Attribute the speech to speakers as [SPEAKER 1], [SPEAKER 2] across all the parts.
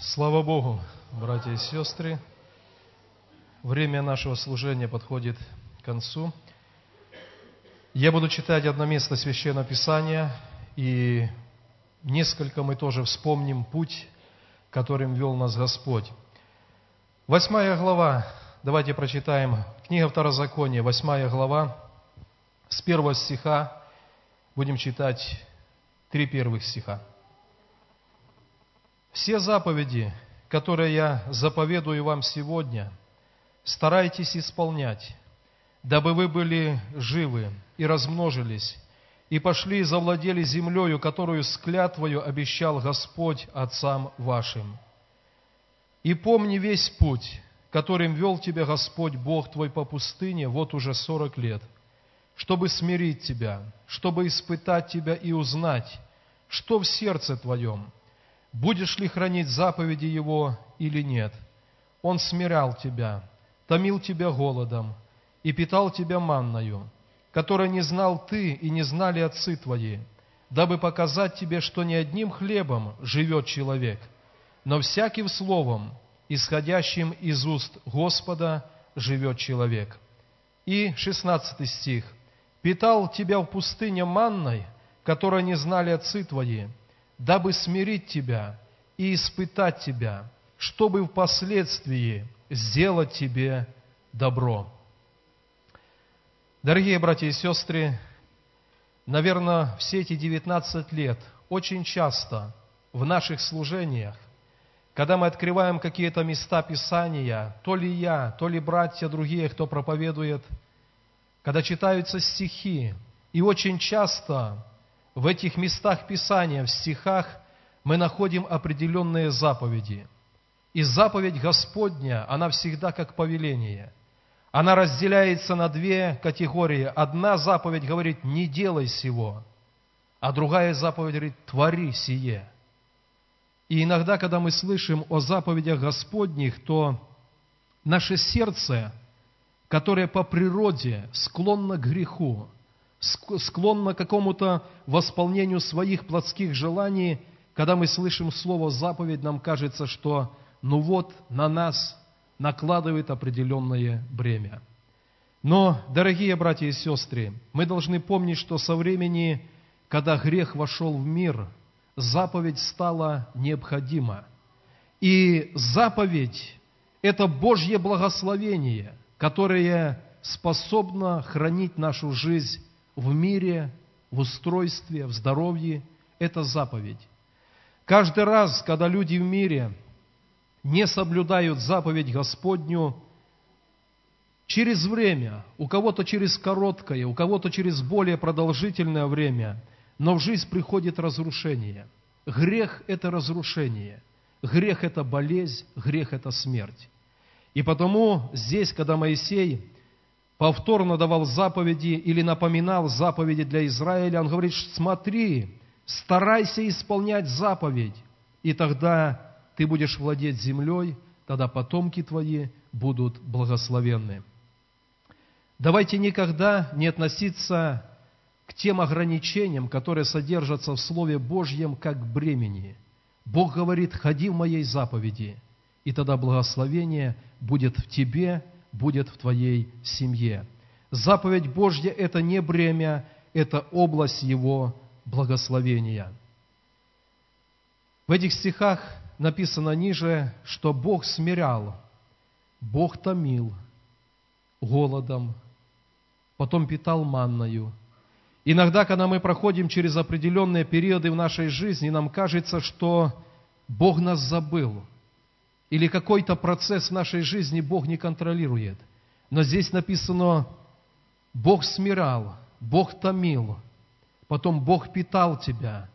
[SPEAKER 1] Слава Богу, братья и сестры. Время нашего служения подходит к концу. Я буду читать одно место Священного Писания, и несколько мы тоже вспомним путь, которым вел нас Господь. Восьмая глава, давайте прочитаем, книга Второзакония, восьмая глава, с первого стиха будем читать три первых стиха. Все заповеди, которые я заповедую вам сегодня, старайтесь исполнять, дабы вы были живы и размножились, и пошли и завладели землею, которую с клятвою обещал Господь отцам вашим. И помни весь путь, которым вел тебя Господь Бог твой по пустыне вот уже сорок лет, чтобы смирить тебя, чтобы испытать тебя и узнать, что в сердце твоем – будешь ли хранить заповеди Его или нет. Он смирял тебя, томил тебя голодом и питал тебя манною, которой не знал ты и не знали отцы твои, дабы показать тебе, что не одним хлебом живет человек, но всяким словом, исходящим из уст Господа, живет человек. И 16 стих. «Питал тебя в пустыне манной, которой не знали отцы твои, дабы смирить тебя и испытать тебя, чтобы впоследствии сделать тебе добро. Дорогие братья и сестры, наверное, все эти 19 лет очень часто в наших служениях, когда мы открываем какие-то места Писания, то ли я, то ли братья другие, кто проповедует, когда читаются стихи, и очень часто в этих местах Писания, в стихах, мы находим определенные заповеди. И заповедь Господня, она всегда как повеление. Она разделяется на две категории. Одна заповедь говорит «не делай сего», а другая заповедь говорит «твори сие». И иногда, когда мы слышим о заповедях Господних, то наше сердце, которое по природе склонно к греху, склонна к какому-то восполнению своих плотских желаний, когда мы слышим слово «заповедь», нам кажется, что ну вот на нас накладывает определенное бремя. Но, дорогие братья и сестры, мы должны помнить, что со времени, когда грех вошел в мир, заповедь стала необходима. И заповедь – это Божье благословение, которое способно хранить нашу жизнь в мире, в устройстве, в здоровье – это заповедь. Каждый раз, когда люди в мире не соблюдают заповедь Господню, через время, у кого-то через короткое, у кого-то через более продолжительное время, но в жизнь приходит разрушение. Грех – это разрушение. Грех – это болезнь, грех – это смерть. И потому здесь, когда Моисей повторно давал заповеди или напоминал заповеди для Израиля, он говорит, смотри, старайся исполнять заповедь, и тогда ты будешь владеть землей, тогда потомки твои будут благословенны. Давайте никогда не относиться к тем ограничениям, которые содержатся в Слове Божьем, как бремени. Бог говорит, ходи в моей заповеди, и тогда благословение будет в тебе – будет в твоей семье. Заповедь Божья – это не бремя, это область Его благословения. В этих стихах написано ниже, что Бог смирял, Бог томил голодом, потом питал манною. Иногда, когда мы проходим через определенные периоды в нашей жизни, нам кажется, что Бог нас забыл – или какой-то процесс в нашей жизни Бог не контролирует. Но здесь написано, Бог смирал, Бог томил, потом Бог питал тебя.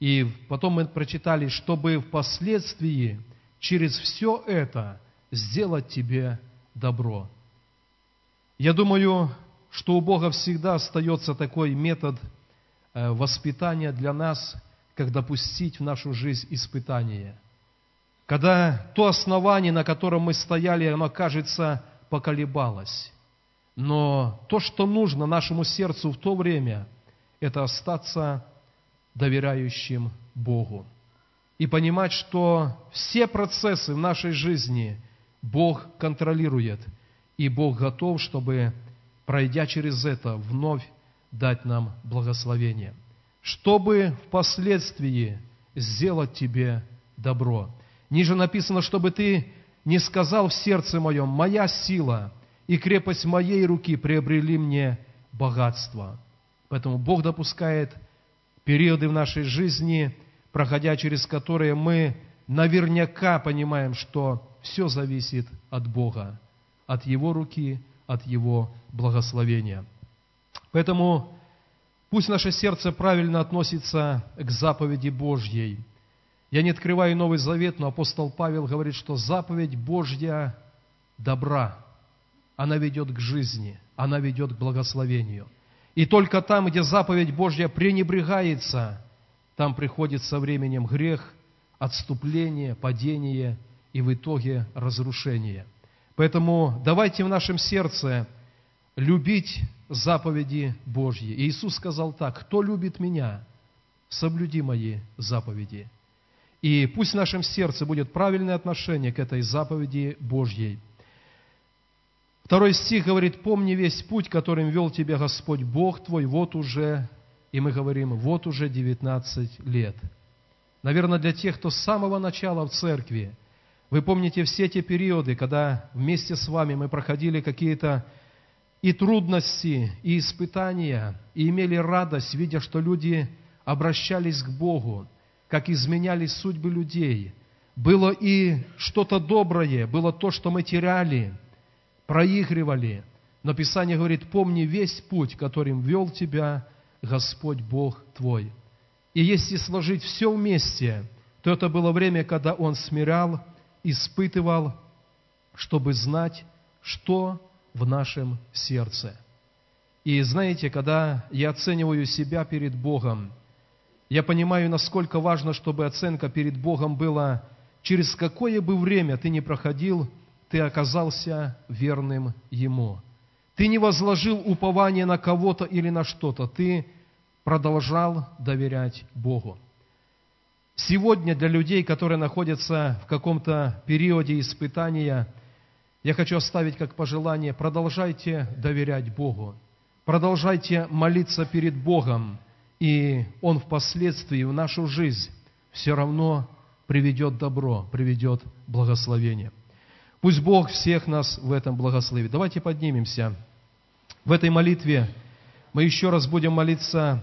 [SPEAKER 1] И потом мы прочитали, чтобы впоследствии через все это сделать тебе добро. Я думаю, что у Бога всегда остается такой метод э, воспитания для нас, как допустить в нашу жизнь испытания – когда то основание, на котором мы стояли, оно, кажется, поколебалось. Но то, что нужно нашему сердцу в то время, это остаться доверяющим Богу. и понимать, что все процессы в нашей жизни Бог контролирует, и Бог готов, чтобы, пройдя через это, вновь дать нам благословение, чтобы впоследствии сделать тебе добро. Ниже написано, чтобы ты не сказал в сердце моем, «Моя сила и крепость моей руки приобрели мне богатство». Поэтому Бог допускает периоды в нашей жизни, проходя через которые мы наверняка понимаем, что все зависит от Бога, от Его руки, от Его благословения. Поэтому пусть наше сердце правильно относится к заповеди Божьей – я не открываю Новый Завет, но апостол Павел говорит, что заповедь Божья добра. Она ведет к жизни, она ведет к благословению. И только там, где заповедь Божья пренебрегается, там приходит со временем грех, отступление, падение и в итоге разрушение. Поэтому давайте в нашем сердце любить заповеди Божьи. И Иисус сказал так, кто любит Меня, соблюди Мои заповеди. И пусть в нашем сердце будет правильное отношение к этой заповеди Божьей. Второй стих говорит, помни весь путь, которым вел тебя Господь Бог твой, вот уже, и мы говорим, вот уже 19 лет. Наверное, для тех, кто с самого начала в церкви, вы помните все те периоды, когда вместе с вами мы проходили какие-то и трудности, и испытания, и имели радость, видя, что люди обращались к Богу, как изменялись судьбы людей. Было и что-то доброе, было то, что мы теряли, проигрывали. Но Писание говорит, помни весь путь, которым вел тебя Господь Бог твой. И если сложить все вместе, то это было время, когда Он смирял, испытывал, чтобы знать, что в нашем сердце. И знаете, когда я оцениваю себя перед Богом, я понимаю, насколько важно, чтобы оценка перед Богом была, через какое бы время ты ни проходил, ты оказался верным Ему. Ты не возложил упование на кого-то или на что-то, ты продолжал доверять Богу. Сегодня для людей, которые находятся в каком-то периоде испытания, я хочу оставить как пожелание, продолжайте доверять Богу, продолжайте молиться перед Богом – и Он впоследствии в нашу жизнь все равно приведет добро, приведет благословение. Пусть Бог всех нас в этом благословит. Давайте поднимемся. В этой молитве мы еще раз будем молиться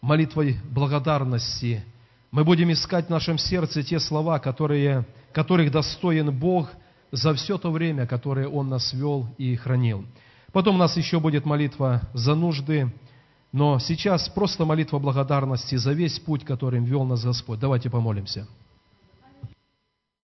[SPEAKER 1] молитвой благодарности. Мы будем искать в нашем сердце те слова, которые, которых достоин Бог за все то время, которое Он нас вел и хранил. Потом у нас еще будет молитва за нужды, но сейчас просто молитва благодарности за весь путь, которым вел нас Господь. Давайте помолимся.